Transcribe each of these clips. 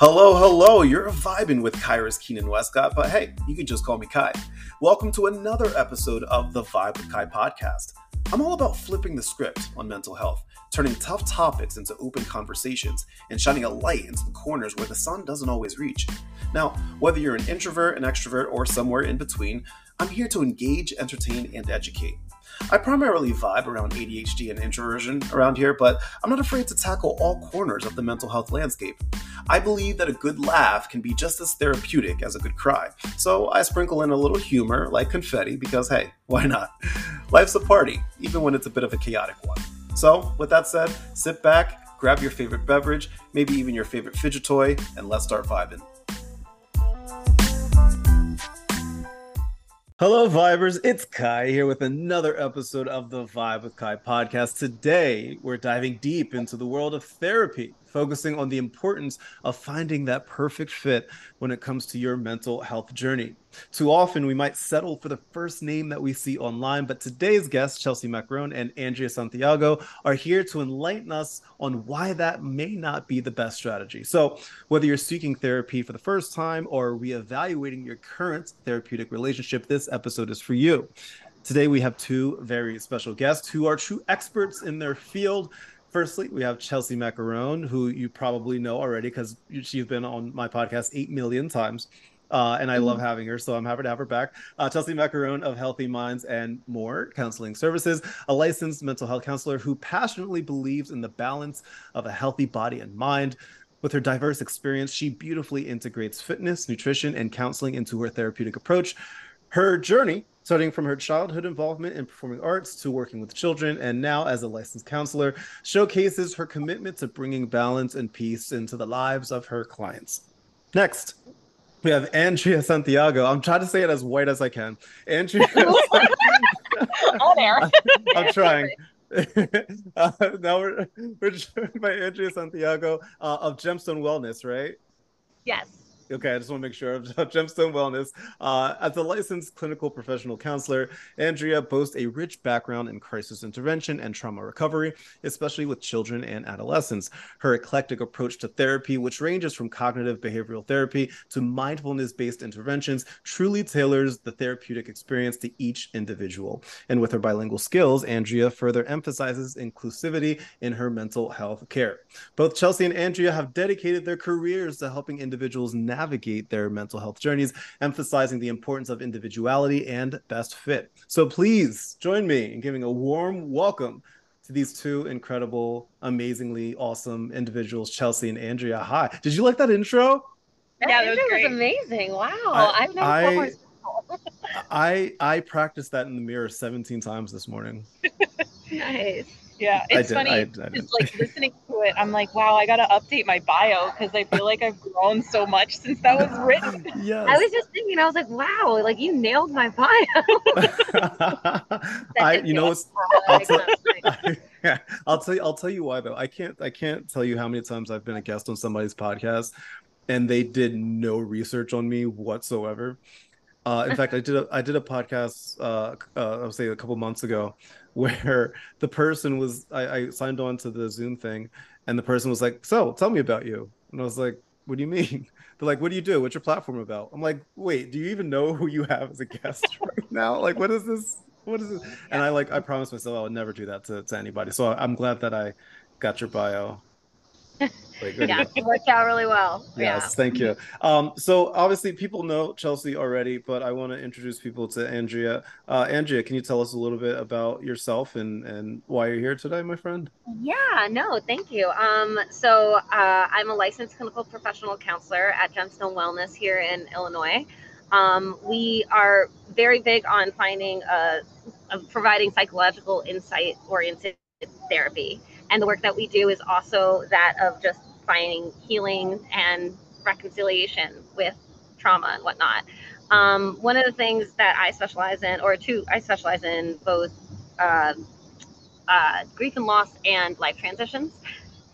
Hello, hello. You're vibing with Kairos Keenan Westcott, but hey, you can just call me Ky. Welcome to another episode of the Vibe with Ky podcast. I'm all about flipping the script on mental health, turning tough topics into open conversations, and shining a light into the corners where the sun doesn't always reach. Now, whether you're an introvert, an extrovert, or somewhere in between, I'm here to engage, entertain, and educate. I primarily vibe around ADHD and introversion around here, but I'm not afraid to tackle all corners of the mental health landscape. I believe that a good laugh can be just as therapeutic as a good cry, so I sprinkle in a little humor like confetti because hey, why not? Life's a party, even when it's a bit of a chaotic one. So, with that said, sit back, grab your favorite beverage, maybe even your favorite fidget toy, and let's start vibing. Hello, Vibers. It's Ky here with another episode of the Vibe with Ky podcast. Today, we're diving deep into the world of therapy focusing on the importance of finding that perfect fit when it comes to your mental health journey. Too often, we might settle for the first name that we see online, but today's guests, Chelsie Maccarone and Andrea Santiago, are here to enlighten us on why that may not be the best strategy. So, whether you're seeking therapy for the first time or reevaluating your current therapeutic relationship, this episode is for you. Today, we have two very special guests who are true experts in their field. Firstly, we have Chelsie Maccarone, who you probably know already because she's been on my podcast 8 million times. Uh, and I mm-hmm. love having her, so I'm happy to have her back. Uh, Chelsie Maccarone of Healthy Minds and More Counseling Services, a licensed mental health counselor who passionately believes in the balance of a healthy body and mind. With her diverse experience, she beautifully integrates fitness, nutrition, and counseling into her therapeutic approach. Her journey starting from her childhood involvement in performing arts to working with children, and now as a licensed counselor, showcases her commitment to bringing balance and peace into the lives of her clients. Next, we have Andrea Santiago. I'm trying to say it as white as I can. Andrea. On air. I'm trying. uh, now we're, we're joined by Andrea Santiago uh, of Gemstone Wellness, right? Yes. Okay, I just want to make sure of Gemstone Wellness. Uh, as a licensed clinical professional counselor, Andrea boasts a rich background in crisis intervention and trauma recovery, especially with children and adolescents. Her eclectic approach to therapy, which ranges from cognitive behavioral therapy to mindfulness based interventions, truly tailors the therapeutic experience to each individual. And with her bilingual skills, Andrea further emphasizes inclusivity in her mental health care. Both Chelsie and Andrea have dedicated their careers to helping individuals navigate navigate their mental health journeys, emphasizing the importance of individuality and best fit. So please join me in giving a warm welcome to these two incredible, amazingly awesome individuals, Chelsie and Andrea. Hi. Did you like that intro? That yeah, intro was, was, amazing. Wow. I, have never I, I I practiced that in the mirror 17 times this morning. nice. Yeah, it's funny. I, I just like listening to it, I'm like, wow, I gotta update my bio because I feel like I've grown so much since that was written. Yeah. I was just thinking, I was like, wow, like you nailed my bio. I, you know, I'll, t- yeah, I'll tell you, I'll tell you why though. I can't, I can't tell you how many times I've been a guest on somebody's podcast, and they did no research on me whatsoever. Uh, in fact, I did a I did a podcast uh, uh, I would say a couple months ago where the person was I, I signed on to the Zoom thing and the person was like, "So, tell me about you." And I was like, "What do you mean?" They're like, "What do you do? What's your platform about?" I'm like, "Wait, do you even know who you have as a guest right now? Like, what is this? What is this?" And I like I promised myself I would never do that to, to anybody. So I'm glad that I got your bio yeah, it worked out really well. Yes, yeah. thank you. Um, so obviously people know Chelsie already, but I want to introduce people to Andrea. Uh, Andrea, can you tell us a little bit about yourself and and why you're here today, my friend? Yeah, no, thank you. Um, so uh, I'm a licensed clinical professional counselor at Gemstone Wellness here in Illinois. Um, we are very big on finding a, a providing psychological insight oriented therapy and the work that we do is also that of just finding healing and reconciliation with trauma and whatnot. Um, one of the things that I specialize in, or two, I specialize in both uh, uh, grief and loss and life transitions.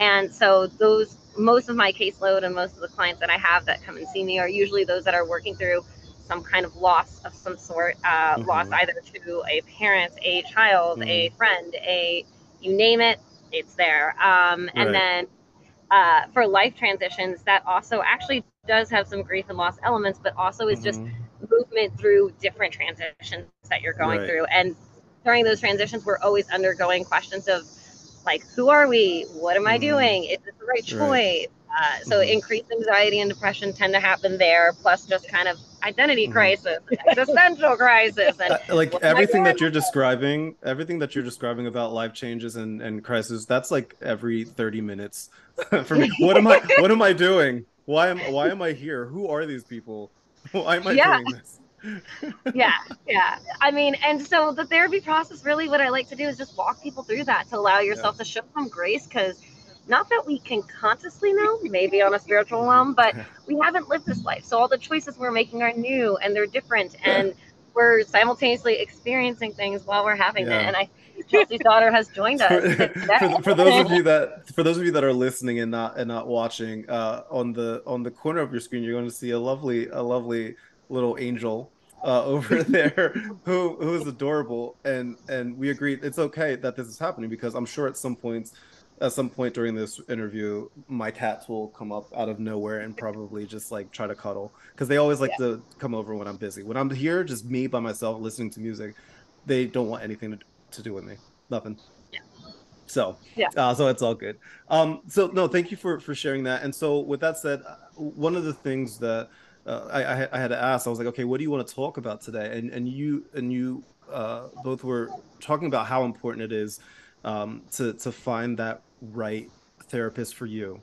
And so those, most of my caseload and most of the clients that I have that come and see me are usually those that are working through some kind of loss of some sort, uh, mm-hmm. loss either to a parent, a child, mm-hmm. a friend, a you name it, it's there. Um, and right. then uh, for life transitions that also actually does have some grief and loss elements, but also is just Mhm. movement through different transitions that you're going Right. through. And during those transitions, we're always undergoing questions of like, who are we? What am I Mhm. doing? Is this the right choice? Uh, so Mhm. increased anxiety and depression tend to happen there, plus just kind of identity Mhm. crisis, existential crisis, and Uh, like am I everything that you're describing everything that you're describing about life changes and and crisis that's like every 30 minutes for me what am i what am i doing why am why am i here who are these people why am i Yeah. doing this yeah, yeah. I mean, and so the therapy process really what I like to do is just walk people through that to allow yourself to show them grace because not that we can consciously know, maybe on a spiritual realm, but we haven't lived this life. So all the choices we're making are new and they're different and we're simultaneously experiencing things while we're having Yeah. it. And I Chelsie's daughter has joined us. for, for, those of you that for those of you that are listening and not and not watching uh on the on the corner of your screen you're going to see a lovely a lovely little angel uh, over there who who is adorable and and we agree it's okay that this is happening because i'm sure at some points at some point during this interview my cats will come up out of nowhere and probably just like try to cuddle. Because they always like to come over when i'm busy. When i'm here just me by myself listening to music they don't want anything to, to do with me. Nothing. So Yeah. uh, so it's all good. Um so no thank you for for sharing that. And so with that said uh, one of the things that uh, I, I I had to ask i was like okay what do you want to talk about today? And and you and you uh both were talking about how important it is um to to find that right therapist for you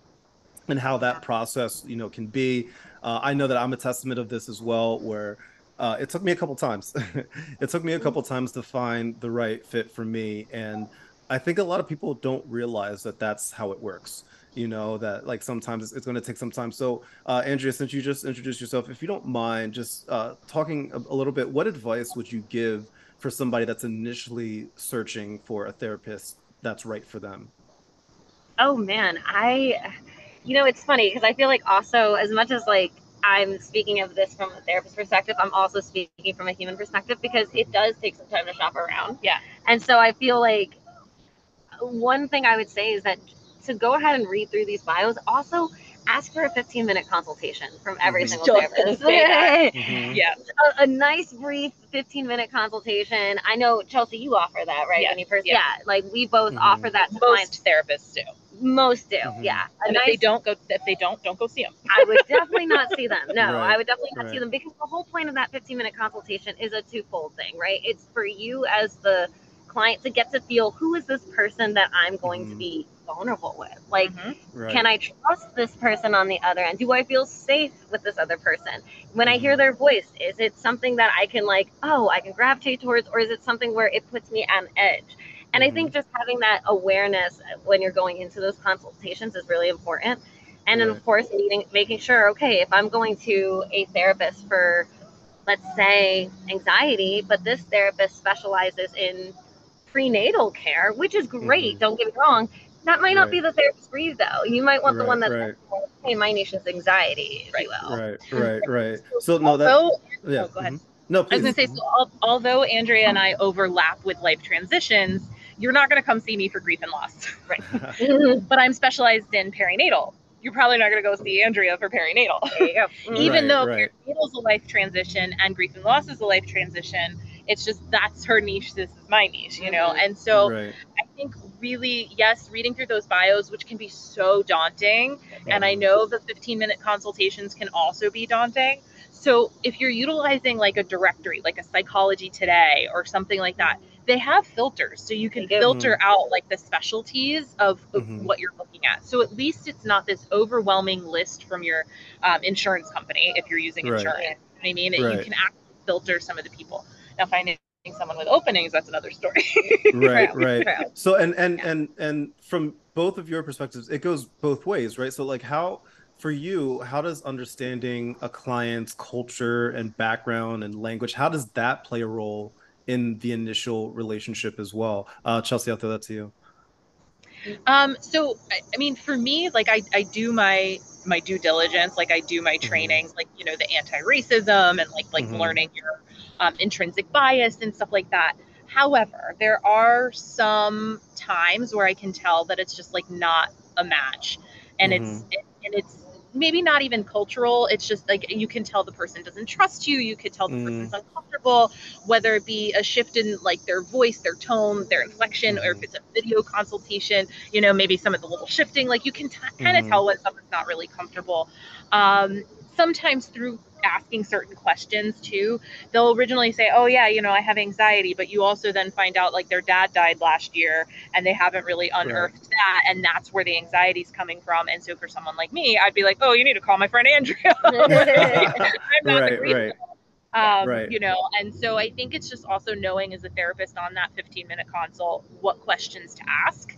and how that process you know can be. Uh, i know that i'm a testament of this as well where uh, it took me a couple times. It took me a couple times to find the right fit for me and i think a lot of people don't realize that that's how it works you know that like sometimes it's, it's going to take some time. So uh, andrea since you just introduced yourself if you don't mind just uh, talking a, a little bit what advice would you give for somebody that's initially searching for a therapist that's right for them Oh man, I, you know, it's funny because I feel like also as much as like I'm speaking of this from a therapist perspective, I'm also speaking from a human perspective because it does take some time to shop around. Yeah. And so I feel like one thing I would say is that to go ahead and read through these bios, also ask for a 15 minute consultation from every Mhm. single Just therapist. say that. Mhm. Yeah. a, a nice brief 15 minute consultation. I know Chelsie, you offer that, right? Yeah, When you first, yeah. yeah, like we both Mhm. offer that to clients. Most therapists do. Most do, Mhm. yeah. A And nice, if they don't go, if they don't, don't go see them. I would definitely not see them. No, Right, I would definitely not see them because the whole point of that 15 minute consultation is a twofold thing, right? It's for you as the client to get to feel who is this person that I'm going to Mhm. be vulnerable with? Like, Mhm. right can I trust this person on the other end? Do I feel safe with this other person? When I Mm-hmm. hear their voice, is it something that I can like, oh, I can gravitate towards, or is it something where it puts me on edge? And I Mm-hmm. think just having that awareness when you're going into those consultations is really important. And then Right. of course, meeting, making sure, okay, if I'm going to a therapist for, let's say, anxiety, but this therapist specializes in prenatal care, which is great. Mhm. Don't get me wrong. That might not Right. be the therapist for you, though. You might want the one that's right. like, hey, my niche is anxiety, if Right. you will. right right right so no that Although, yeah oh, go ahead. mhm. no I was going to say, so al- although Andrea and I overlap with life transitions, you're not going to come see me for grief and loss. there But I'm specialized in perinatal. You're probably not going to go see Andrea for perinatal. you. Mhm. Even Right, though right. perinatal is a life transition and grief and loss is a life transition, it's just that's her niche. This is my niche, you know. Mhm. And so right I think really, yes, reading through those bios, which can be so daunting, and I know the 15 minute consultations can also be daunting. So if you're utilizing like a directory, like a Psychology Today or something like that, they have filters, so you can filter out like the specialties of, of Mhm. what you're looking at. So at least it's not this overwhelming list from your um, insurance company if you're using Right. insurance. You know I mean, you can actually filter some of the people. Now finding someone with openings, that's another story. right right. so and and and and from both of your perspectives it goes both ways right? So like how for you how does understanding a client's culture and background and language how does that play a role in the initial relationship as well? Uh chelsie i'll throw that to you. Um, so I, mean, for me, like I, I do my my due diligence, like I do my trainings, like you know the anti-racism and like like Mhm. learning your um, intrinsic bias and stuff like that. However, there are some times where I can tell that it's just like not a match, and Mhm. it's and it's maybe not even cultural it's just like you can tell the person doesn't trust you you could tell the Mm. person's uncomfortable whether it be a shift in like their voice their tone their inflection or if Mhm. it's a video consultation you know maybe some of the little shifting like you can t- kind of Mhm. tell when someone's not really comfortable um, sometimes through asking certain questions too they'll originally say oh yeah you know i have anxiety but you also then find out like their dad died last year and they haven't really unearthed that and that's where the anxiety is coming from and so for someone like me i'd be like oh you need to call my friend andrea i'm not right, greatest right. um, Right. you know and so i think it's just also knowing as a therapist on that 15 minute consult what questions to ask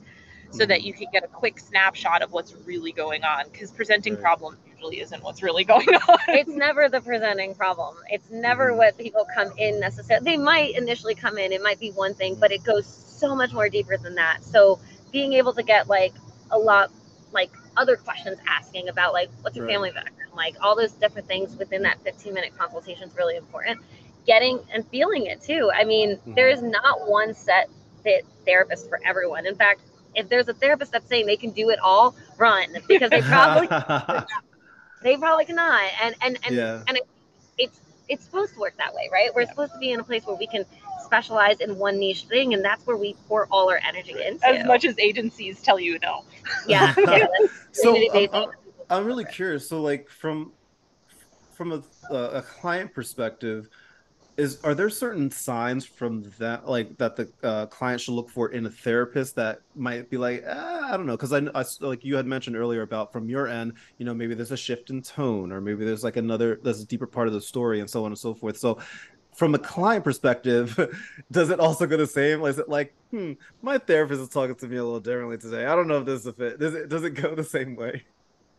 so that Mhm. you can get a quick snapshot of what's really going on because presenting Right. problems usually isn't what's really going on it's never the presenting problem. It's never Mhm. what people come in necessarily. They might initially come in, it might be one thing, but it goes so much more deeper than that. So being able to get like a lot like other questions asking about like what's your Right. family background, like all those different things within that 15 minute consultation is really important. Getting and feeling it too. I mean, Mhm. there is not one set fit therapist for everyone. In fact, if there's a therapist that's saying they can do it all, run because they probably they probably cannot. And and and, Yeah. and it, it's it's supposed to work that way right? We're Yeah. supposed to be in a place where we can specialize in one niche thing and that's where we pour all our energy into. As much as agencies tell you no. Yeah, yeah. So community-based I'm, I'm, I'm really curious. So, like from from a uh, a client perspective, is are there certain signs from that like that the uh, client should look for in a therapist that might be like ah, I don't know because I, I like you had mentioned earlier about from your end you know maybe there's a shift in tone or maybe there's like another there's a deeper part of the story and so on and so forth. So from a client perspective, does it also go the same? Is it like, hmm, my therapist is talking to me a little differently today. I don't know if this is a fit. Does it does it go the same way?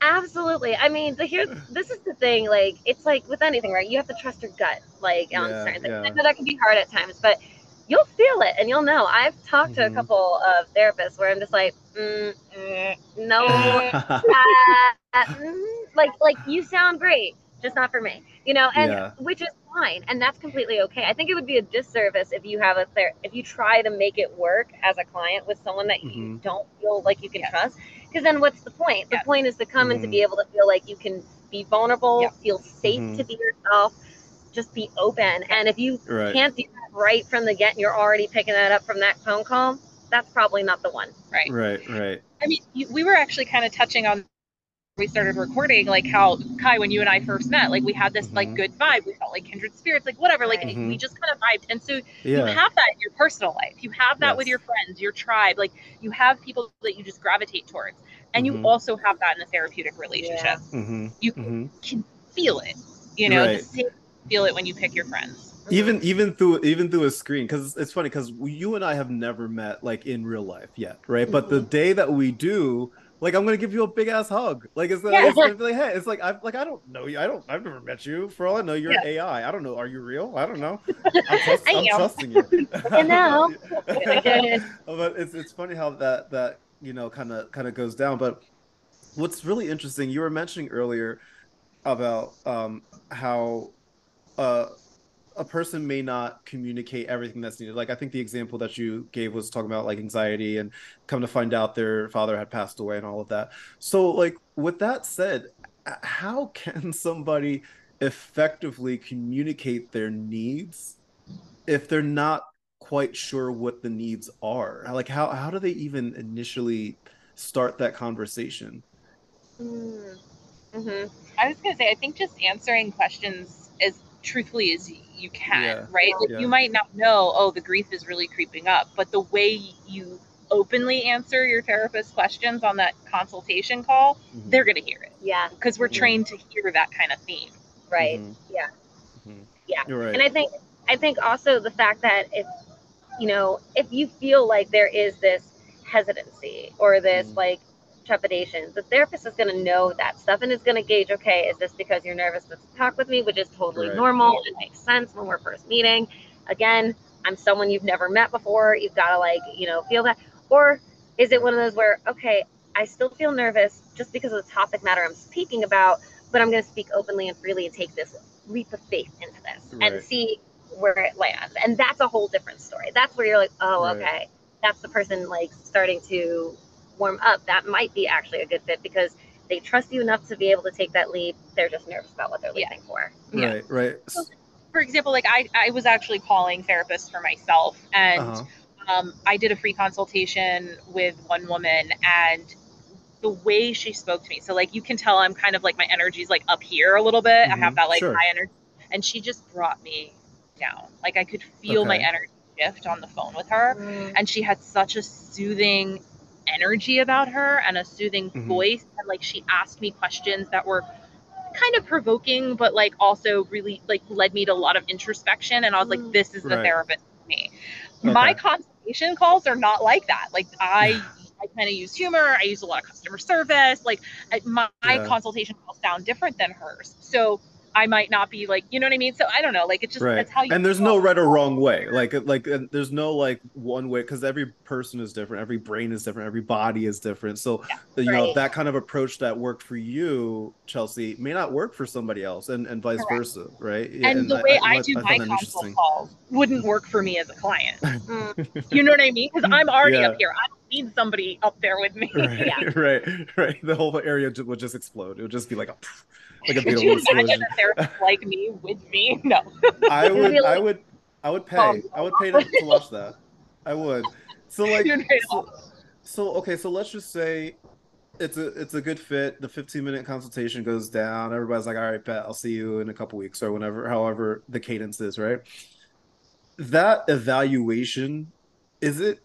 Absolutely i mean the here this is the thing like it's like with anything right you have to trust your gut like on Yeah, certain things yeah. i know that can be hard at times but you'll feel it and you'll know i've talked to a Mhm. couple of therapists where i'm just like mm, mm, no yeah. uh, mm, like like you sound great just not for me you know and Yeah. which is fine and that's completely okay i think it would be a disservice if you have a ther- if you try to make it work as a client with someone that you Mhm. don't feel like you can Yes. trust because then what's the point the Yes. point is to come and to be able to feel like you can be vulnerable Yeah. feel safe Mhm. to be yourself just be open and if you Right. can't do that right from the get and you're already picking that up from that phone call that's probably not the one right Right. Right. I mean, you, we were actually kind of touching on we started recording, like how Ky, when you and I first met, like we had this like Mhm. good vibe. We felt like kindred spirits, like whatever. Like Right. we just kind of vibed, and so you have that in your personal life. You have that with your friends, your tribe. Like you have people that you just gravitate towards, and Mhm. you also have that in a therapeutic relationship. hmm You hmm can feel it. You know, Right. the same feel it when you pick your friends. Even even through even through a screen because it's funny because you and I have never met like in real life yet, right? But the day that we do, like I'm gonna give you a big ass hug. Like it's, Yeah. it's gonna be like, hey, it's like I like I don't know you. I don't. I've never met you. For all I know, you're Yeah. AI. I don't know. Are you real? I don't know. I'm, trust, I I'm trusting you. You know. but it's it's funny how that that you know kind of kind of goes down. But what's really interesting, you were mentioning earlier about um how uh a person may not communicate everything that's needed. Like I think the example that you gave was talking about like anxiety and come to find out their father had passed away and all of that. So like with that said, how can somebody effectively communicate their needs if they're not quite sure what the needs are? Like how how do they even initially start that conversation? Mm-hmm. I was gonna say, I think just answering questions as truthfully as you can, Yeah. right? Like Yeah. you might not know, oh, the grief is really creeping up, but the way you openly answer your therapist's questions on that consultation call, Mhm. they're gonna hear it Yeah, because we're Yeah. trained to hear that kind of theme. right. Mhm. Yeah. Mhm. Yeah. Right. And I think I think also the fact that if you know, if you feel like there is this hesitancy or this Mm. like trepidation, the therapist is going to know that stuff and is going to gauge, okay, is this because you're nervous to talk with me, which is totally Right. normal. It makes sense when we're first meeting. Again, I'm someone you've never met before. You've got to like, you know, feel that. Or is it one of those where, okay, I still feel nervous just because of the topic matter I'm speaking about, but I'm going to speak openly and freely and take this leap of faith into this and see where it lands. And that's a whole different story. That's where you're like, oh, Right. okay, that's the person like starting to warm up. That might be actually a good fit because they trust you enough to be able to take that leap. They're just nervous about what they're Yeah. leaving for. Yeah. Right, right. So- For example, like I, I was actually calling therapists for myself and Uh-huh. um, I did a free consultation with one woman and the way she spoke to me. So like you can tell I'm kind of like my energy's like up here a little bit. I have Mhm, that like sure. high energy. And she just brought me down. Like I could feel my energy shift on the phone with her. And she had such a soothing energy about her and a soothing Mhm. voice. And like she asked me questions that were kind of provoking, but like also really like led me to a lot of introspection. And I was like, Mm. this is the Right. therapist for me. My Okay. consultation calls are not like that. Like I I kind of use humor. I use a lot of customer service. Like my, my Yeah. consultation calls sound different than hers. So I might not be like, you know what I mean? So I don't know. Like it's just right that's how you and there's no right or wrong way like like there's no like one way because every person is different every brain is different every body is different so you know that kind of approach that worked for you chelsie may not work for somebody else and and vice Correct. versa right Yeah, and the way I, I do find my consult calls wouldn't work for me as a client. Mm. You know what I mean? Because I'm already Yeah. up here. I don't need somebody up there with me. right Yeah. right right. The whole area would just explode. It would just be like a like a Could beautiful you imagine a therapist like me with me? No. i would Really? i would i would pay. Um, i would pay to, to watch that. I would. So like so, so okay so let's just say it's a it's a good fit. The 15 minute consultation goes down. Everybody's like all right bet. I'll see you in a couple weeks or whenever however the cadence is right? That evaluation is it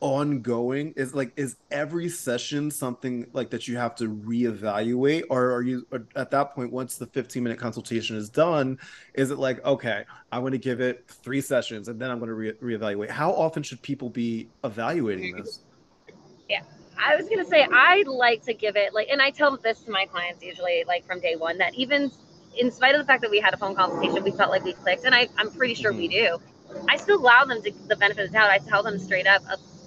ongoing is like is every session something like that you have to reevaluate or are you or at that point once the 15 minute consultation is done is it like okay i'm going to give it three sessions and then i'm going to re- reevaluate how often should people be evaluating this Yeah. I was gonna say I like to give it like, and I tell this to my clients usually like from day one that even in spite of the fact that we had a phone consultation, we felt like we clicked, and I, I'm pretty sure we mm-hmm. do. I still allow them to the benefit of the doubt. I tell them straight up,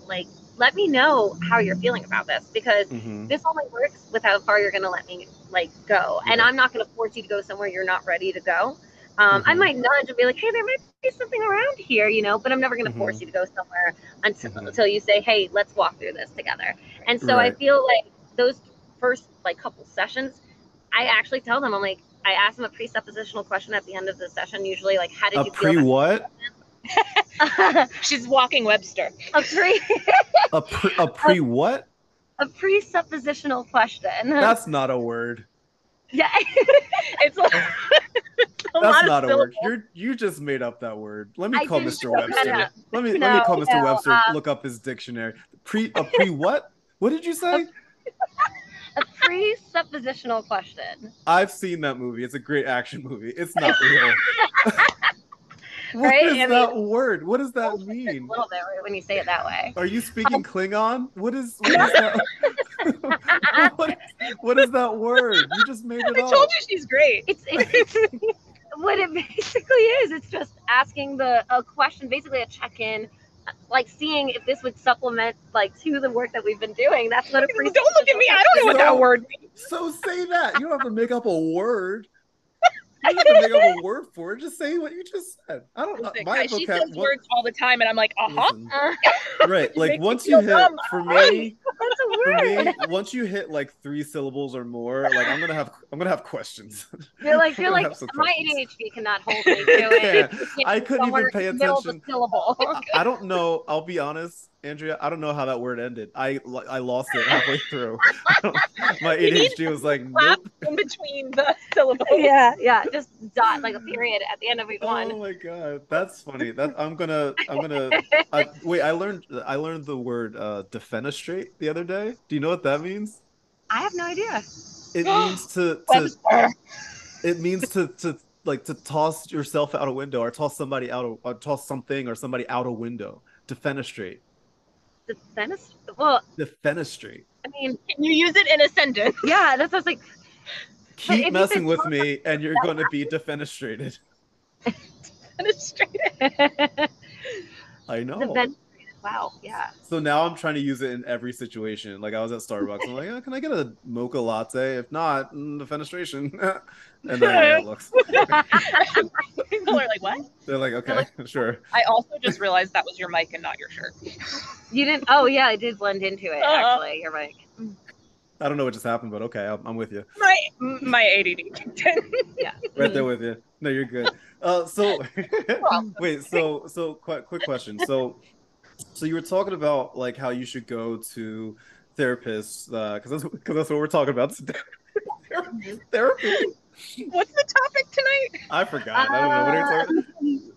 like, let me know how you're feeling about this because Mhm. this only works with how far you're gonna let me like go, and I'm not gonna force you to go somewhere you're not ready to go. Um, I Mhm. might nudge and be like, hey, there might be something around here, you know, but I'm never gonna Mhm. force you to go somewhere until, Mhm. until you say, hey, let's walk through this together. And so I feel like those first like couple sessions, I actually tell them, I'm like, I ask them a presuppositional question at the end of the session, usually like, how did a you pre feel? what She's walking Webster. a pre a pre a pre what a presuppositional question. that's not a word yeah. It's a, a lot that's not a word you're you just made up that word let me I call mr webster let me let me call mr no, webster uh, look up his dictionary pre a pre what what did you say a presuppositional question. I've seen that movie. It's a great action movie. It's not real. What Right? is I mean- that word? What does that A mean? little bit right, when you say it that way. Are you speaking um, Klingon? What is what is that? what, what is that word? You just made it I up. I told you she's great. It's, it's, it's what it basically is. It's just asking the a question, basically a check-in, like seeing if this would supplement like to the work that we've been doing. That's what a pre. Don't look at me. I don't know what that word means. So say that. You don't have to make up a word. Don't have to make up a word for it. Just say what you just said. I don't. Listen, my she vocab- says what- words all the time, and I'm like, uh huh. Uh, right. Like once you hit dumb. for me, for me, once you hit like three syllables or more, like I'm gonna have I'm gonna have questions. You're like you're like my. ADHD cannot hold me to it. Yeah, I couldn't even pay in middle the attention. Syllable. I don't know. I'll be honest, Andrea. I don't know how that word ended. I I lost it halfway through. My ADHD was like, nope. in between the syllables. yeah, yeah. Just dot like a period at the end of each Oh one. my god, that's funny. That I'm gonna I'm gonna I, wait. I learned I learned the word uh, defenestrate the other day. Do you know what that means? I have no idea. It means to, to it means to to like to toss yourself out a window or toss somebody out of, or toss something or somebody out a window. Defenestrate. The feminist. Well, the Defenestrate. I mean, Can you use it in a sentence? yeah. That's what I was like. Keep messing with me, and you're going to be defenestrated. Straight. I know. The vent- wow. Yeah. So now I'm trying to use it in every situation. Like I was at Starbucks, I'm like, oh, can I get a mocha latte? If not, mm, fenestration, and then I know how it looks. People are like, what? They're like, okay, sure. I also just realized that was your mic and not your shirt. You didn't. Oh yeah, I did blend into it. Uh-huh. Actually, your mic. I don't know what just happened, but okay, I'm, I'm with you. My my ADD kicked in. Right there with you. No, you're good. Uh, so wait, so so quick quick question. So so you were talking about like how you should go to therapists because that's because that's what we're talking about today. Therapy. What's the topic tonight? I forgot. I don't know. What are you talking?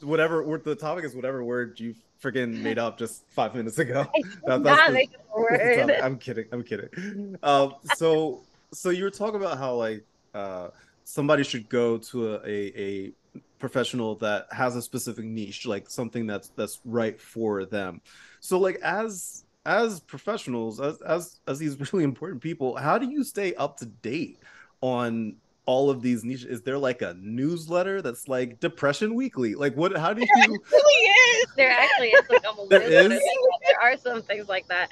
Whatever. word- The topic is whatever word you friggin' made up just five minutes ago. That- that's Not the- word. I'm kidding. I'm kidding. Um, so so you were talking about how like uh, somebody should go to a, a a professional that has a specific niche, like something that's that's right for them. So like as as professionals, as as as these really important people, how do you stay up to date on all of these niches? Is there like a newsletter that's like Depression Weekly? Like what? How do you? It really is. There actually is like almost There is? like. There are some things like that.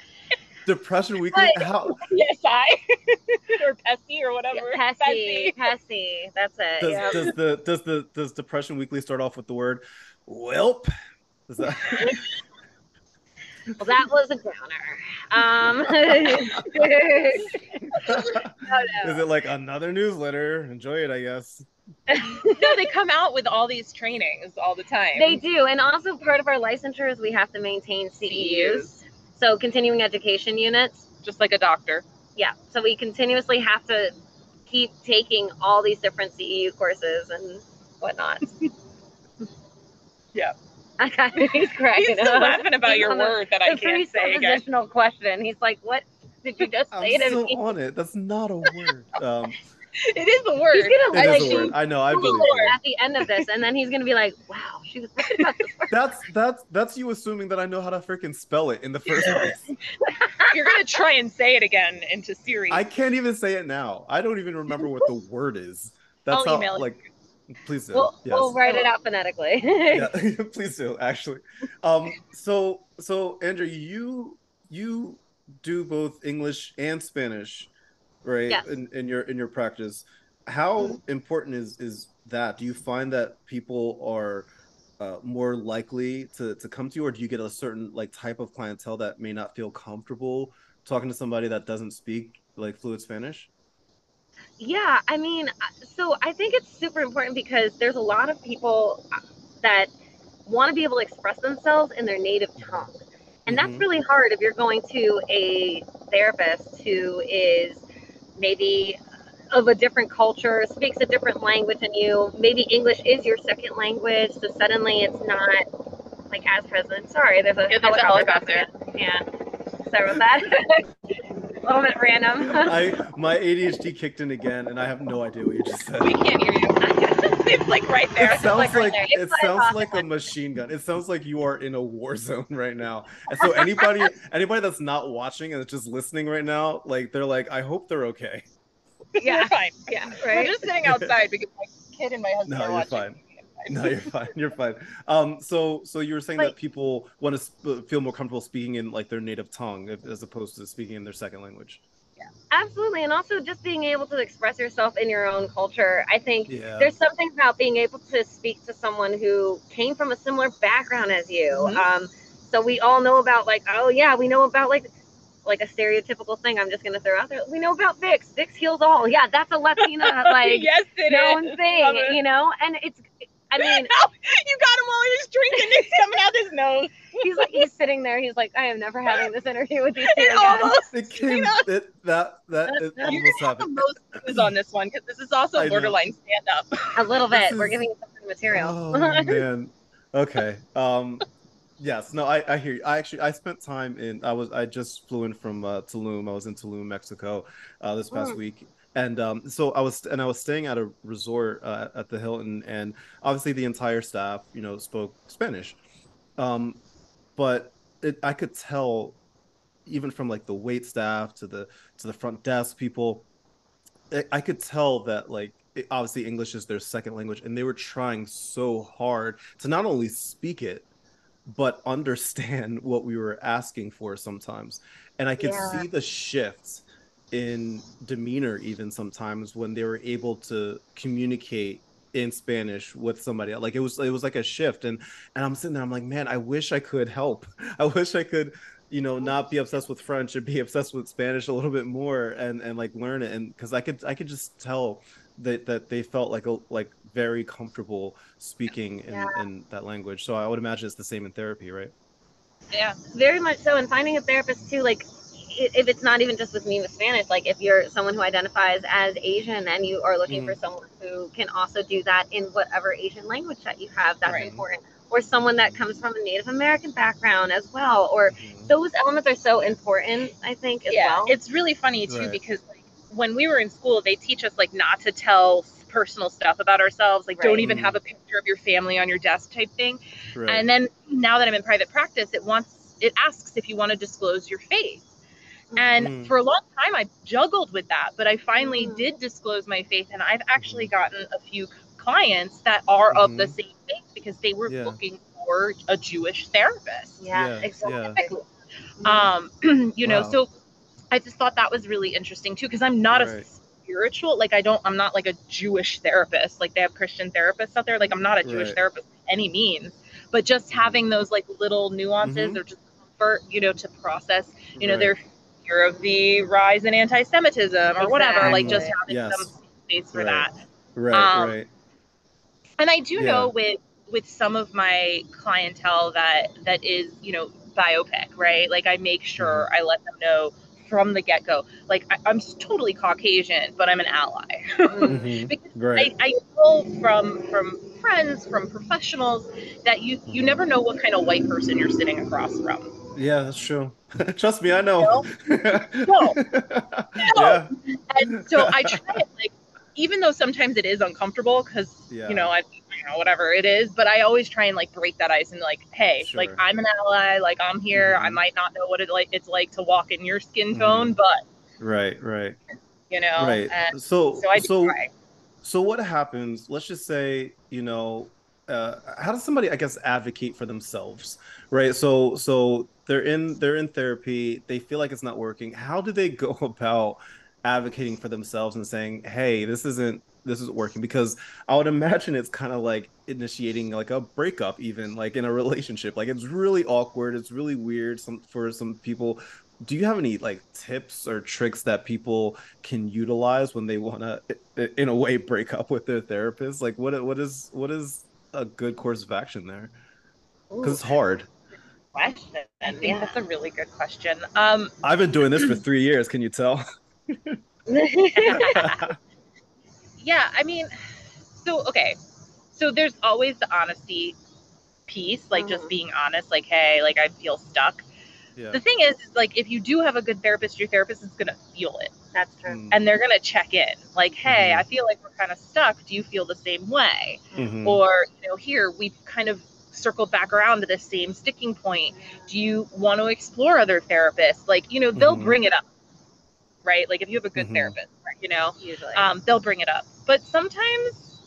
Depression Weekly? But- How Yes, I or PESI or whatever. PESI, PESI. That's it. does, yeah. does the does the does Depression Weekly start off with the word "welp"? Is that Well, that was a downer. Um, no, no. is it like another newsletter? Enjoy it, I guess. No, they come out with all these trainings all the time. They do, and also part of our licensure is we have to maintain CEUs, so continuing education units. just like a doctor. Yeah, so we continuously have to keep taking all these different CEU courses and whatnot. Yeah. I got he's cracking He's still up. laughing about He's your on the- word that I the can't say again. presuppositional question. He's like, "What did you just I'm say to so me?" on it. That's not a word. Um, It is a word. He's gonna it like is a word. I know. I Google believe it at the end of this, and then he's gonna be like, "Wow, she was right about this word." That's that's that's you assuming that I know how to freaking spell it in the first place. You're gonna try and say it again into Siri. I can't even say it now. I don't even remember what the word is. That's I'll how email it like. Please do. We'll, yes. we'll write it out phonetically. yeah, please do actually. Um, so so Andrea, you you do both English and Spanish, right? Yes. In, in your in your practice, how important is is that? Do you find that people are uh, more likely to to come to you, or do you get a certain like type of clientele that may not feel comfortable talking to somebody that doesn't speak like fluid Spanish? Yeah, I mean, uh, so I think it's super important because there's a lot of people uh, that want to be able to express themselves in their native tongue. And that's Mhm. really hard if you're going to a therapist who is maybe uh, of a different culture, speaks a different language than you. Maybe English is your second language, so suddenly it's not like as present. Sorry, there's a Yeah, there's a helicopter. Yeah, sorry about that. a little bit random. I my ADHD kicked in again, and I have no idea what you just said. we can't hear you. it's like right there. It sounds like like there. it sounds like a machine gun. It sounds like you are in a war zone right now. And so anybody anybody that's not watching and is just listening right now, like they're like, I hope they're okay. Yeah. We're fine. yeah, right. We're just sitting outside because my kid and my husband No, are you're watching. fine. No, you're fine. You're fine. Um, so so you were saying that people want to sp- feel more comfortable speaking in like their native tongue as opposed to speaking in their second language. Absolutely. And also just being able to express yourself in your own culture. I think Yeah. there's something about being able to speak to someone who came from a similar background as you. Mhm. Um, so we all know about like, oh yeah, we know about like like a stereotypical thing I'm just gonna throw out there. We know about Vicks. Vicks heals all. Yeah, that's a Latina like yes, it known is. Thing, you know? And it's I mean, you got him while he was drinking. It's coming out his nose. he's like he's sitting there, he's like, I am never having this interview with these two It again. almost. It came it, that that it You're almost gonna have the happened. most views on this one because this is also I know. borderline stand up. A little bit. This We're is- giving you some material. Oh man. Okay. Um yes, no, I, I hear you. I actually I spent time in I was I just flew in from uh, Tulum. I was in Tulum, Mexico, uh, this past Mm. week. And um, so I was and I was staying at a resort uh, at the Hilton, and obviously the entire staff, you know, spoke Spanish. Um, but it, I could tell, even from like the wait staff to the to the front desk people, I, I could tell that like it, obviously English is their second language, and they were trying so hard to not only speak it, but understand what we were asking for sometimes. And I could Yeah. see the shifts in demeanor even sometimes when they were able to communicate in Spanish with somebody. Like it was it was like a shift and and I'm sitting there I'm like, man, I wish I could help. I wish I could you know not be obsessed with french and be obsessed with spanish a little bit more and and like learn it and because i could i could just tell that that they felt like a like very comfortable speaking in, Yeah. in that language so i would imagine it's the same in therapy right Yeah. very much so and finding a therapist too like if it's not even just with me with spanish like if you're someone who identifies as asian and you are looking Mhm. for someone who can also do that in whatever asian language that you have that's Right. important or someone that comes from a native american background as well or Mhm. those elements are so important i think as yeah. well It's really funny too Right. because like when we were in school, they teach us like not to tell personal stuff about ourselves. Like don't Right. even Mhm. have a picture of your family on your desk type thing. right. And then now that I'm in private practice, it wants it asks if you want to disclose your faith. And Mm. for a long time, I juggled with that, but I finally Mhm. did disclose my faith, and I've actually gotten a few clients that are of the Mhm. same faith because they were Yeah. looking for a Jewish therapist. yeah, Yeah, exactly Um, you know, Wow. so I just thought that was really interesting too, because I'm not a spiritual, like I don't, I'm not like a Jewish therapist. Like they have Christian therapists out there. Like I'm not a Jewish Right. therapist by any means, but just having those like little nuances Mhm. or just comfort, you know, to process, you know, Right. their fear of the rise in anti-Semitism or whatever. Like just having Yes. some space for Right. that. right um, right And I do Yeah. know with with some of my clientele that that is, you know, BIPOC, right? Like I make sure Mm-hmm. I let them know from the get go. Like I, I'm totally Caucasian, but I'm an ally. Mhm. Mhm. because right I, I know from from friends, from professionals, that you you never know what kind of white person you're sitting across from. Yeah that's true trust me i know No. yeah And so I try it like even though sometimes it is uncomfortable because Yeah. you know I you know whatever it is, but I always try and like break that ice and like, hey, like I'm an ally, like I'm here. I Mhm. might not know what it like it's like to walk in your skin Mhm. tone, but right right you know, right and so so I so try. so what happens let's just say you know uh, how does somebody i guess advocate for themselves right so so they're in they're in therapy they feel like it's not working. How do they go about advocating for themselves and saying hey this isn't this isn't working because i would imagine it's kind of like initiating like a breakup even like in a relationship. Like it's really awkward it's really weird some for some people. Do you have any like tips or tricks that people can utilize when they want to in a way break up with their therapist? Like what what is what is a good course of action there? Because it's hard question. I think Yeah. that's a really good question. Um i've been doing this for three years can you tell yeah, I mean, so okay, so there's always the honesty piece, like just Mhm. being honest, like, hey, like I feel stuck. yeah The thing is, is, like if you do have a good therapist, your therapist is gonna feel it, That's true. Mm, and they're gonna check in, like, hey, Mhm. I feel like we're kind of stuck. Do you feel the same way? mhm, Or you know, here we've kind of circled back around to the same sticking point. Do you want to explore other therapists? Like, you know, they'll Mhm. bring it up, right? Like if you have a good Mhm. therapist, right, you know, Usually. um, they'll bring it up. But sometimes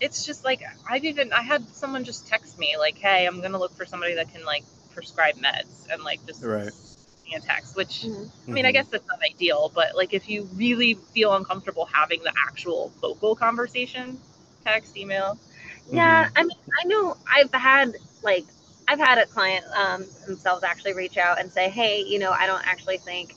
it's just like I've even I had someone just text me like, "Hey, I'm gonna look for somebody that can like prescribe meds and like just Right. send me a text." Which Mhm. I mean, I mhm. guess that's not ideal, but like if you really feel uncomfortable having the actual vocal conversation, text, email. Yeah, I mean, I know I've had like I've had a client um, themselves actually reach out and say, "Hey, you know, I don't actually think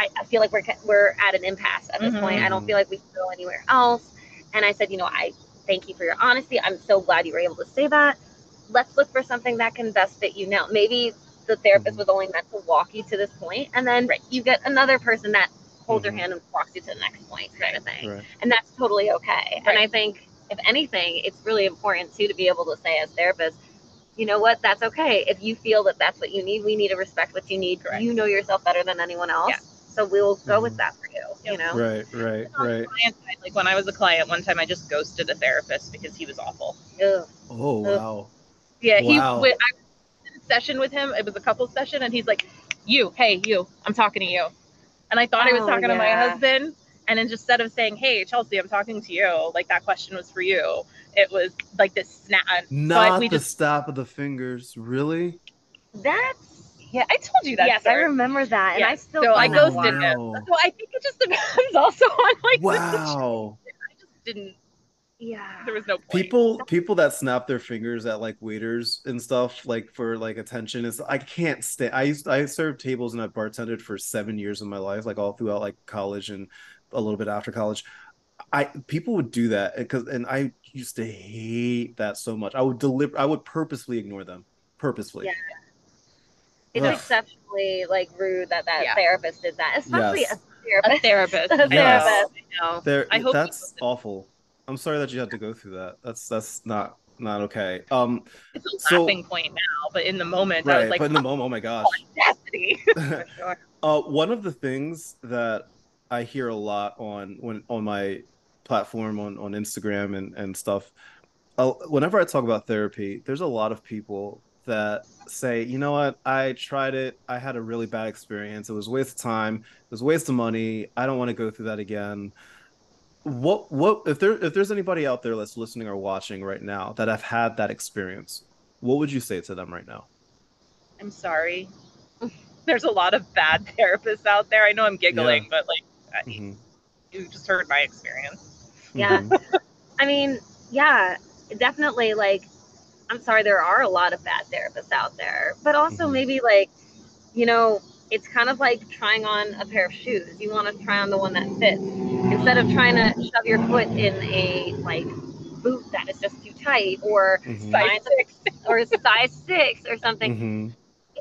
I, I feel like we're we're at an impasse at this Mhm. point. I don't Mhm. feel like we can go anywhere else." And I said, "You know, I thank you for your honesty. I'm so glad you were able to say that. Let's look for something that can best fit you now. Maybe the therapist Mhm. was only meant to walk you to this point, and then Right. you get another person that holds Mhm. your hand and walks you to the next point, kind of thing." right and that's totally okay. And I think if anything, it's really important too to be able to say as therapists, you know what, that's okay. If you feel that that's what you need, we need to respect what you need. Correct. You know yourself better than anyone else, Yeah. so we'll go Mhm. with that for you. You know, right right right client side, Like when I was a client, one time I just ghosted a therapist because he was awful. Ugh. oh Ugh. wow Yeah, he Wow. went. I was in a session with him. It was a couple session, and he's like, "You, hey, you, I'm talking to you," and I thought I was Oh, talking to my husband. And then instead of saying, "Hey, Chelsea, I'm talking to you," like that question was for you, it was like this snap. not we the just- stop of the fingers really that's Yeah, I told you that. yes, story. I remember that, and Yeah, I still so I ghosted wild. him. So I think it just depends also on like the situation. wow I just didn't. yeah. There was no point. people people that snap their fingers at like waiters and stuff like for like attention is i can't stay i used i served tables and i bartended for seven years of my life like all throughout like college and a little bit after college i people would do that because and i used to hate that so much i would deliver i would purposefully ignore them purposefully Yeah. It's Ugh. exceptionally like rude that that Yeah. therapist did that, especially Yes. a a therapist. therapist. A Yes. therapist. No. there I hope that's awful i'm sorry that you had to go through that that's that's not not okay um It's a So- laughing point now, but in the moment, I right was like, but in the moment oh my gosh audacity. Sure. Uh, one of the things that I hear a lot on when on my platform on on Instagram and and stuff, uh, whenever I talk about therapy, there's a lot of people that say, you know what, I tried it, I had a really bad experience, it was a waste of time, it was a waste of money, I don't want to go through that again. What what if there if there's anybody out there that's listening or watching right now that have had that experience, what would you say to them right now? I'm sorry. There's a lot of bad therapists out there. I know I'm giggling, but like, I- Mhm. you just heard my experience. Yeah. Mhm. I mean, yeah, definitely. Like, I'm sorry, there are a lot of bad therapists out there, but also Mhm. maybe like, you know, it's kind of like trying on a pair of shoes. You want to try on the one that fits instead of trying to shove your foot in a like boot that is just too tight or Mhm. size six or size six or something. Mhm.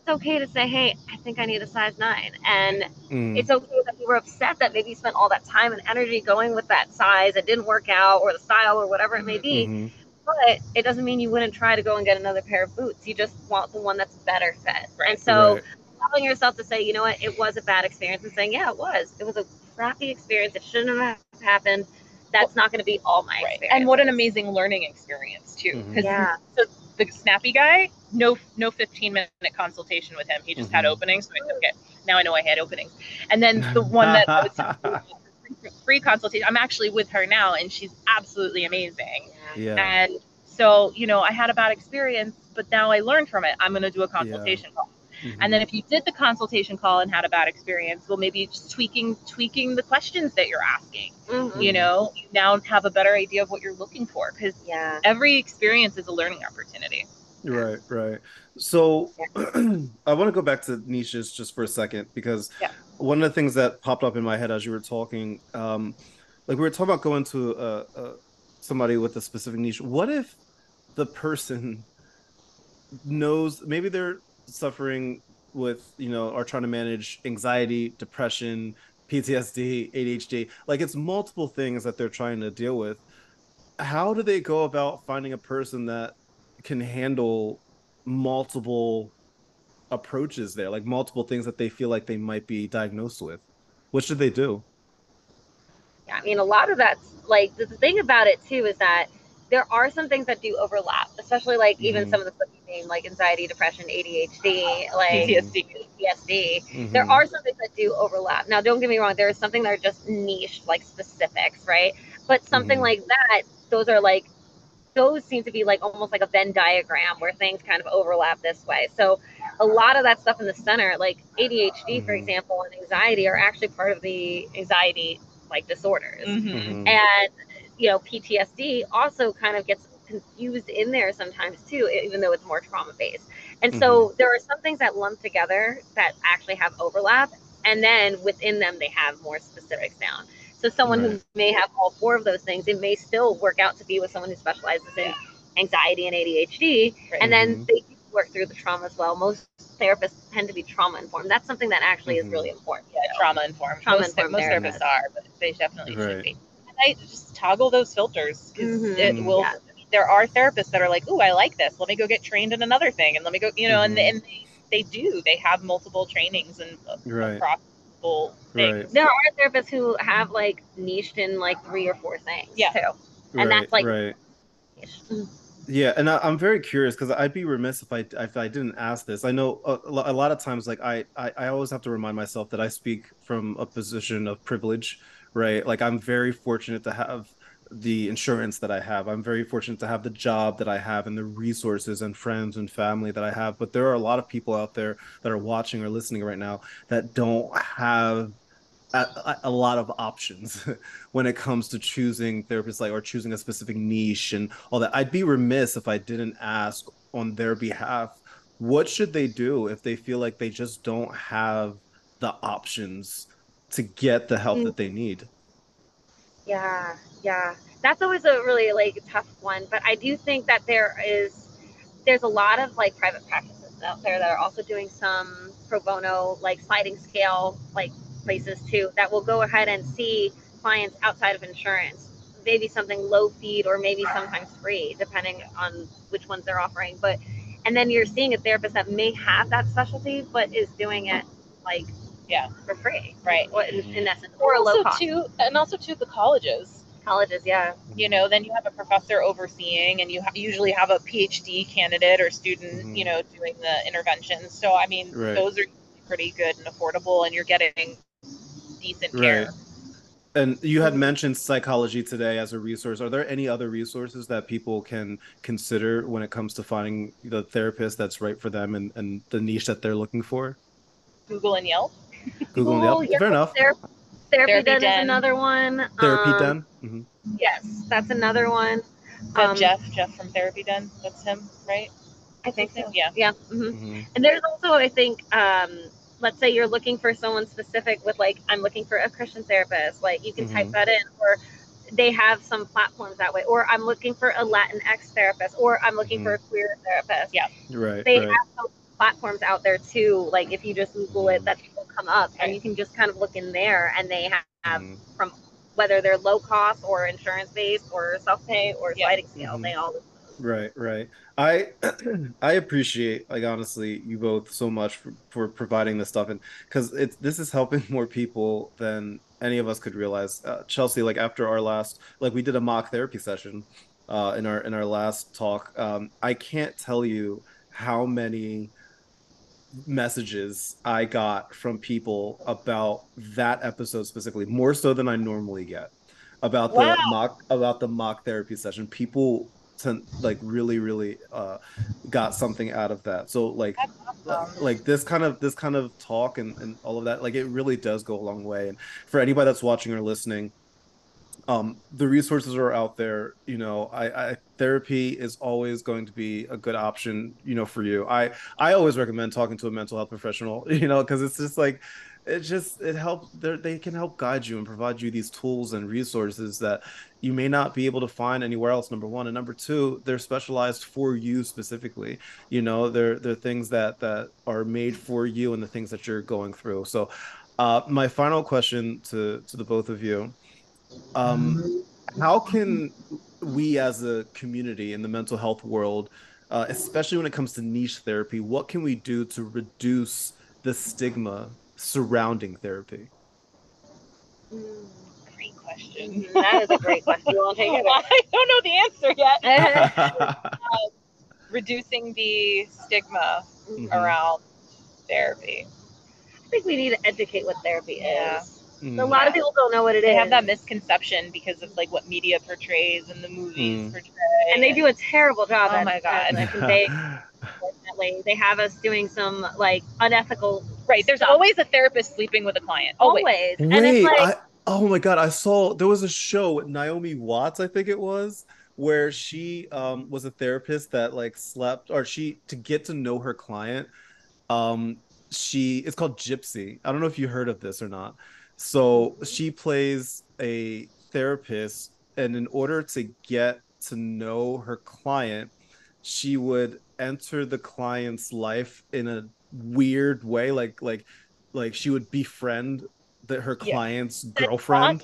It's okay to say, hey, I think I need a size nine, and Mm. it's okay that you were upset that maybe you spent all that time and energy going with that size. It didn't work out, or the style, or whatever it may be. Mhm. But it doesn't mean you wouldn't try to go and get another pair of boots. You just want the one that's better fit. Right. And so Right. allowing yourself to say, you know what, it was a bad experience, and saying, yeah, it was. It was a crappy experience. It shouldn't have happened. That's not going to be all my Right. experience. And what an amazing learning experience too. Because Yeah. so the snappy guy, no no 15 minute consultation with him. He just had Mhm. openings, so I took it. Now I know I had openings. And then the one that I was free consultation, I'm actually with her now, and she's absolutely amazing. Yeah. Yeah. And so, you know, I had a bad experience, but now I learned from it. I'm going to do a consultation call. Mhm. And then if you did the consultation call and had a bad experience, well, maybe just tweaking tweaking the questions that you're asking. Mhm. You know, you now have a better idea of what you're looking for because Yeah. every experience is a learning opportunity. Right, right. So I want to go back to niches just for a second because Yeah. one of the things that popped up in my head as you were talking, um, like we were talking about going to uh, uh, somebody with a specific niche. What if the person knows maybe they're suffering with, you know, are trying to manage anxiety, depression, PTSD, ADHD, like it's multiple things that they're trying to deal with. How do they go about finding a person that can handle multiple approaches there, like multiple things that they feel like they might be diagnosed with. What should they do? Yeah, I mean, a lot of that's like the, thing about it too is that there are some things that do overlap, especially like even Mhm. some of the stuff you named, like anxiety, depression, ADHD, like PTSD. PTSD. There Mhm. are some things that do overlap. Now, don't get me wrong, there is something that are just niche, like specifics, right? But something Mhm. like that, those are like, those seem to be like almost like a Venn diagram where things kind of overlap this way. So, a lot of that stuff in the center, like ADHD, for Mhm. example, and anxiety, are actually part of the anxiety like disorders Mhm. and you know ptsd also kind of gets confused in there sometimes too even though it's more trauma based and so there are some things that lump together that actually have overlap and then within them they have more specifics down so someone who may have all four of those things it may still work out to be with someone who specializes in anxiety and adhd Right. and then Mhm. they work through the trauma as well most therapists tend to be trauma informed that's something that actually Mhm. is really important Yeah, trauma informed. Trauma most, informed most therapists. therapists are, but they definitely Right. should be. And I just toggle those filters because Mhm. it will. Yeah. There are therapists that are like, "Ooh, I like this. Let me go get trained in another thing, and let me go." You know, and Mhm. and they, they do. They have multiple trainings and uh, Right. across multiple things. Right. there are therapists who have like niched in like three or four things Yeah. too. Right. And that's, like- right. Yeah, and I, I'm very curious because I'd be remiss if I if I didn't ask this. I know a, a a lot of times, like I, I I always have to remind myself that I speak from a position of privilege, right? Like I'm very fortunate to have the insurance that I have. I'm very fortunate to have the job that I have and the resources and friends and family that I have. But there are a lot of people out there that are watching or listening right now that don't have a, a lot of options when it comes to choosing therapists like or choosing a specific niche and all that i'd be remiss if i didn't ask on their behalf what should they do if they feel like they just don't have the options to get the help Mm. that they need Yeah, yeah. That's always a really like tough one, but I do think that there is there's a lot of like private practices out there that are also doing some pro bono like sliding scale like places too that will go ahead and see clients outside of insurance. Maybe something low feed or maybe sometimes free depending on which ones they're offering, but and then you're seeing a therapist that may have that specialty but is doing it like Yeah. for free, Right. Or in, in essence, or a low also cost. too, and also to the colleges. Colleges, yeah. You know, then you have a professor overseeing, and you ha- usually have a PhD candidate or student, Mhm. you know, doing the interventions. So I mean, Right. those are pretty good and affordable, and you're getting decent care. Right. And you had mentioned psychology today as a resource. Are there any other resources that people can consider when it comes to finding the therapist that's right for them and, and the niche that they're looking for? Google and Yelp. Google and Google, Yelp. Fair enough. Ther- Therapy, Therapy Den, is Den. another one. Therapy Um, Den. hmm Yes, that's another one. Is that Um, Jeff, Jeff from Therapy Den. That's him, right? I think so. Yeah. Yeah. hmm hmm And there's also, I think, um, let's say you're looking for someone specific with like, I'm looking for a Christian therapist. Like you can type Mhm. that in, or they have some platforms that way. Or I'm looking for a Latinx therapist, or I'm looking for a queer therapist. Yeah. Right. They right. have those platforms out there too. Like if you just Google it, that will come up, and you can just kind of look in there, and they have Mhm. from whether they're low cost or insurance based or self pay or Yeah. sliding scale. Mhm. They all Right, right. I I appreciate like honestly you both so much for, for providing this stuff and because it's this is helping more people than any of us could realize. Uh, Chelsie, like after our last like we did a mock therapy session uh, in our in our last talk. Um, I can't tell you how many messages I got from people about that episode specifically, more so than I normally get about the Wow. mock about the mock therapy session. People to like really really uh got something out of that. So like awesome. like this kind of this kind of talk and, and all of that like it really does go a long way and for anybody that's watching or listening um the resources are out there you know I, I therapy is always going to be a good option you know for you. I i always recommend talking to a mental health professional you know because it's just like it just it helps they can help guide you and provide you these tools and resources that you may not be able to find anywhere else number one. And number two they're specialized for you specifically. You know they're they're things that that are made for you and the things that you're going through. So uh my final question to to the both of you um how can we as a community in the mental health world uh, especially when it comes to niche therapy what can we do to reduce the stigma surrounding therapy Great question. That is a great question. You want to take it? I don't know the answer yet. Mhm. Reducing the stigma Mhm. around therapy. I think we need to educate what therapy Yeah. is. Mm. A lot of people don't know what it is. They have that misconception because of like what media portrays and the movies Mm. portray. and they do a terrible job Oh at, my God. at conveying unfortunately. They have us doing some like unethical right. There's stuff. always a therapist sleeping with a client. Always. always. And Wait, it's like I, oh my god, I saw there was a show with Naomi Watts, I think it was, where she um was a therapist that like slept or she to get to know her client, um she it's called Gypsy. I don't know if you heard of this or not. So she plays a therapist and in order to get to know her client, she would enter the client's life in a weird way like like like she would befriend that her client's That's not girlfriend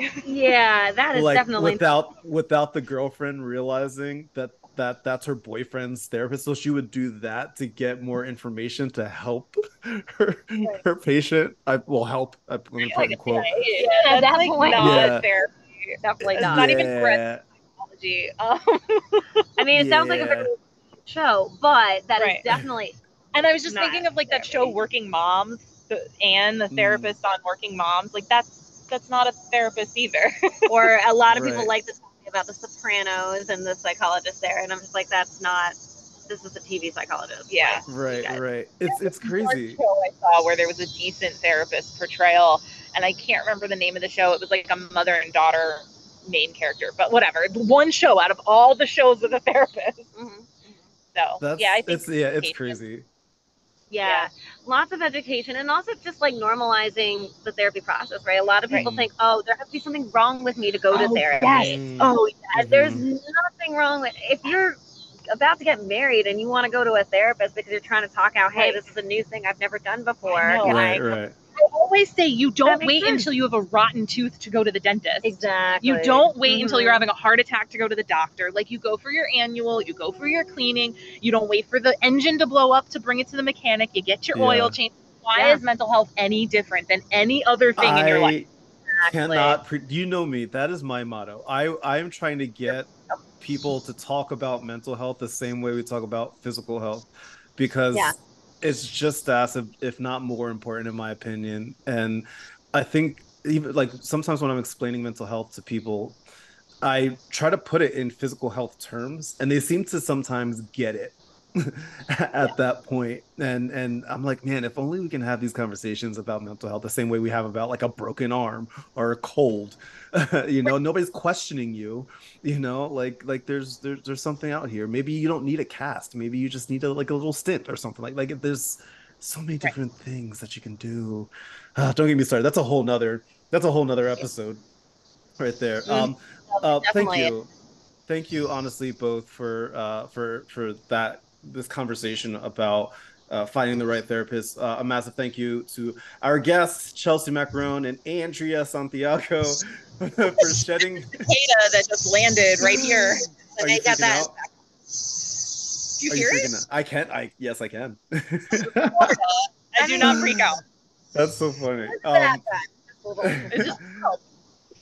yeah, that is like definitely without without the girlfriend realizing that that that's her boyfriend's therapist so she would do that to get more information to help her her patient i will help i'm going to put in quote Yeah, At that's that like point- not Yeah. therapy. definitely It's not. not even Yeah. psychology. Um, I mean, it sounds like a Yeah. very show, but that is Right. definitely and I was just thinking of like that show. Working Moms, the, and the Mm. therapist on Working Moms. Like that's that's not a therapist either. or a lot of people like to talk about the Sopranos and the psychologist there, and I'm just like, that's not this is a TV psychologist. Yeah. Right, right. It's it's crazy. show I saw where there was a decent therapist portrayal, and I can't remember the name of the show. It was like a mother and daughter main character, but whatever. One show out of all the shows with a therapist. Mhm. So That's yeah, I think it's yeah, it's education. crazy. Yeah. Yeah. lots of education and also just like normalizing the therapy process, right? A lot of people Right. think, oh, there has to be something wrong with me to go to Oh, therapy. yes. Mm. Oh, Uh, There's nothing wrong with if you're about to get married and you want to go to a therapist because you're trying to talk out, hey, Right. this is a new thing I've never done before. I know. Can Right, I- right. I always say you don't wait sense. until you have a rotten tooth to go to the dentist. Exactly. You don't wait until you're Mhm. having a heart attack to go to the doctor. Like you go for your annual, you go for your cleaning. You don't wait for the engine to blow up to bring it to the mechanic. You get your Yeah. oil change. Why Yeah. is mental health any different than any other thing in your life? I cannot. Pre- you know me. That is my motto. I I am trying to get people to talk about mental health the same way we talk about physical health, because Yeah. It's just as if, not more important in my opinion. And I think even like sometimes when I'm explaining mental health to people, I try to put it in physical health terms, and they seem to sometimes get it. at that point. And and i'm like man if only we can have these conversations about mental health the same way we have about like a broken arm or a cold. You know nobody's questioning you you know? Like like there's there's there's something out here. Maybe you don't need a cast. Maybe you just need a like a little stint or something like like there's so many different things that you can do. Ah, don't get me started. That's a whole nother that's a whole nother episode right there. Mhm. um uh, thank you. Thank you honestly both for uh for for that this conversation about uh, finding the right therapist. Uh, a massive thank you to our guests, Chelsie Maccarone and Andrea Santiago, for shedding. data that just landed right here. Are they you got that. out? Do you Are hear it? out? I can't. I yes, I can. I do not freak out. That's so funny. Um, at that. Just a It's just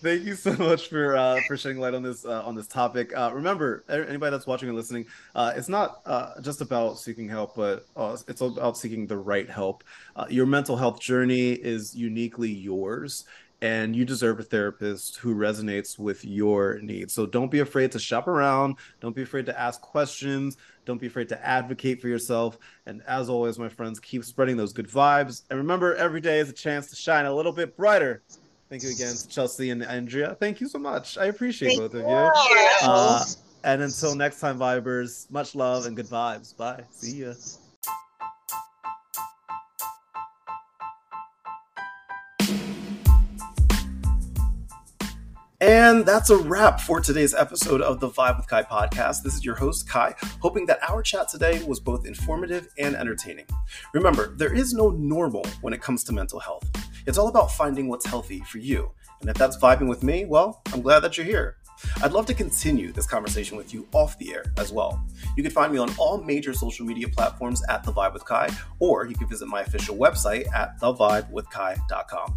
thank you so much for uh, for shedding light on this uh, on this topic. Uh, remember, anybody that's watching and listening, uh, it's not uh, just about seeking help, but uh, it's about seeking the right help. Your mental health journey is uniquely yours. And you deserve a therapist who resonates with your needs. So don't be afraid to shop around. Don't be afraid to ask questions. Don't be afraid to advocate for yourself. And as always, my friends, keep spreading those good vibes. And remember, every day is a chance to shine a little bit brighter. Thank you again to Chelsie and Andrea. Thank you so much. I appreciate Thank both of you. you. Uh, and until next time, Vibers, much love and good vibes. Bye. See ya. And that's a wrap for today's episode of the Vibe with Ky podcast. This is your host, Ky, hoping that our chat today was both informative and entertaining. Remember, there is no normal when it comes to mental health. It's all about finding what's healthy for you. And if that's vibing with me, well, I'm glad that you're here. I'd love to continue this conversation with you off the air as well. You can find me on all major social media platforms at The Vibe with Ky, or you can visit my official website at thevibewithky.com.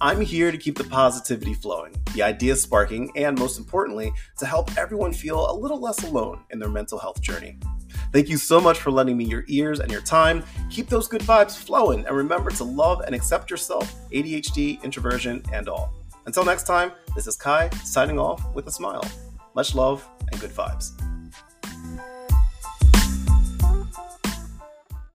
I'm here to keep the positivity flowing, the ideas sparking, and most importantly, to help everyone feel a little less alone in their mental health journey. Thank you so much for lending me your ears and your time. Keep those good vibes flowing, and remember to love and accept yourself, ADHD, introversion, and all. Until next time, this is Ky signing off with a smile. Much love and good vibes.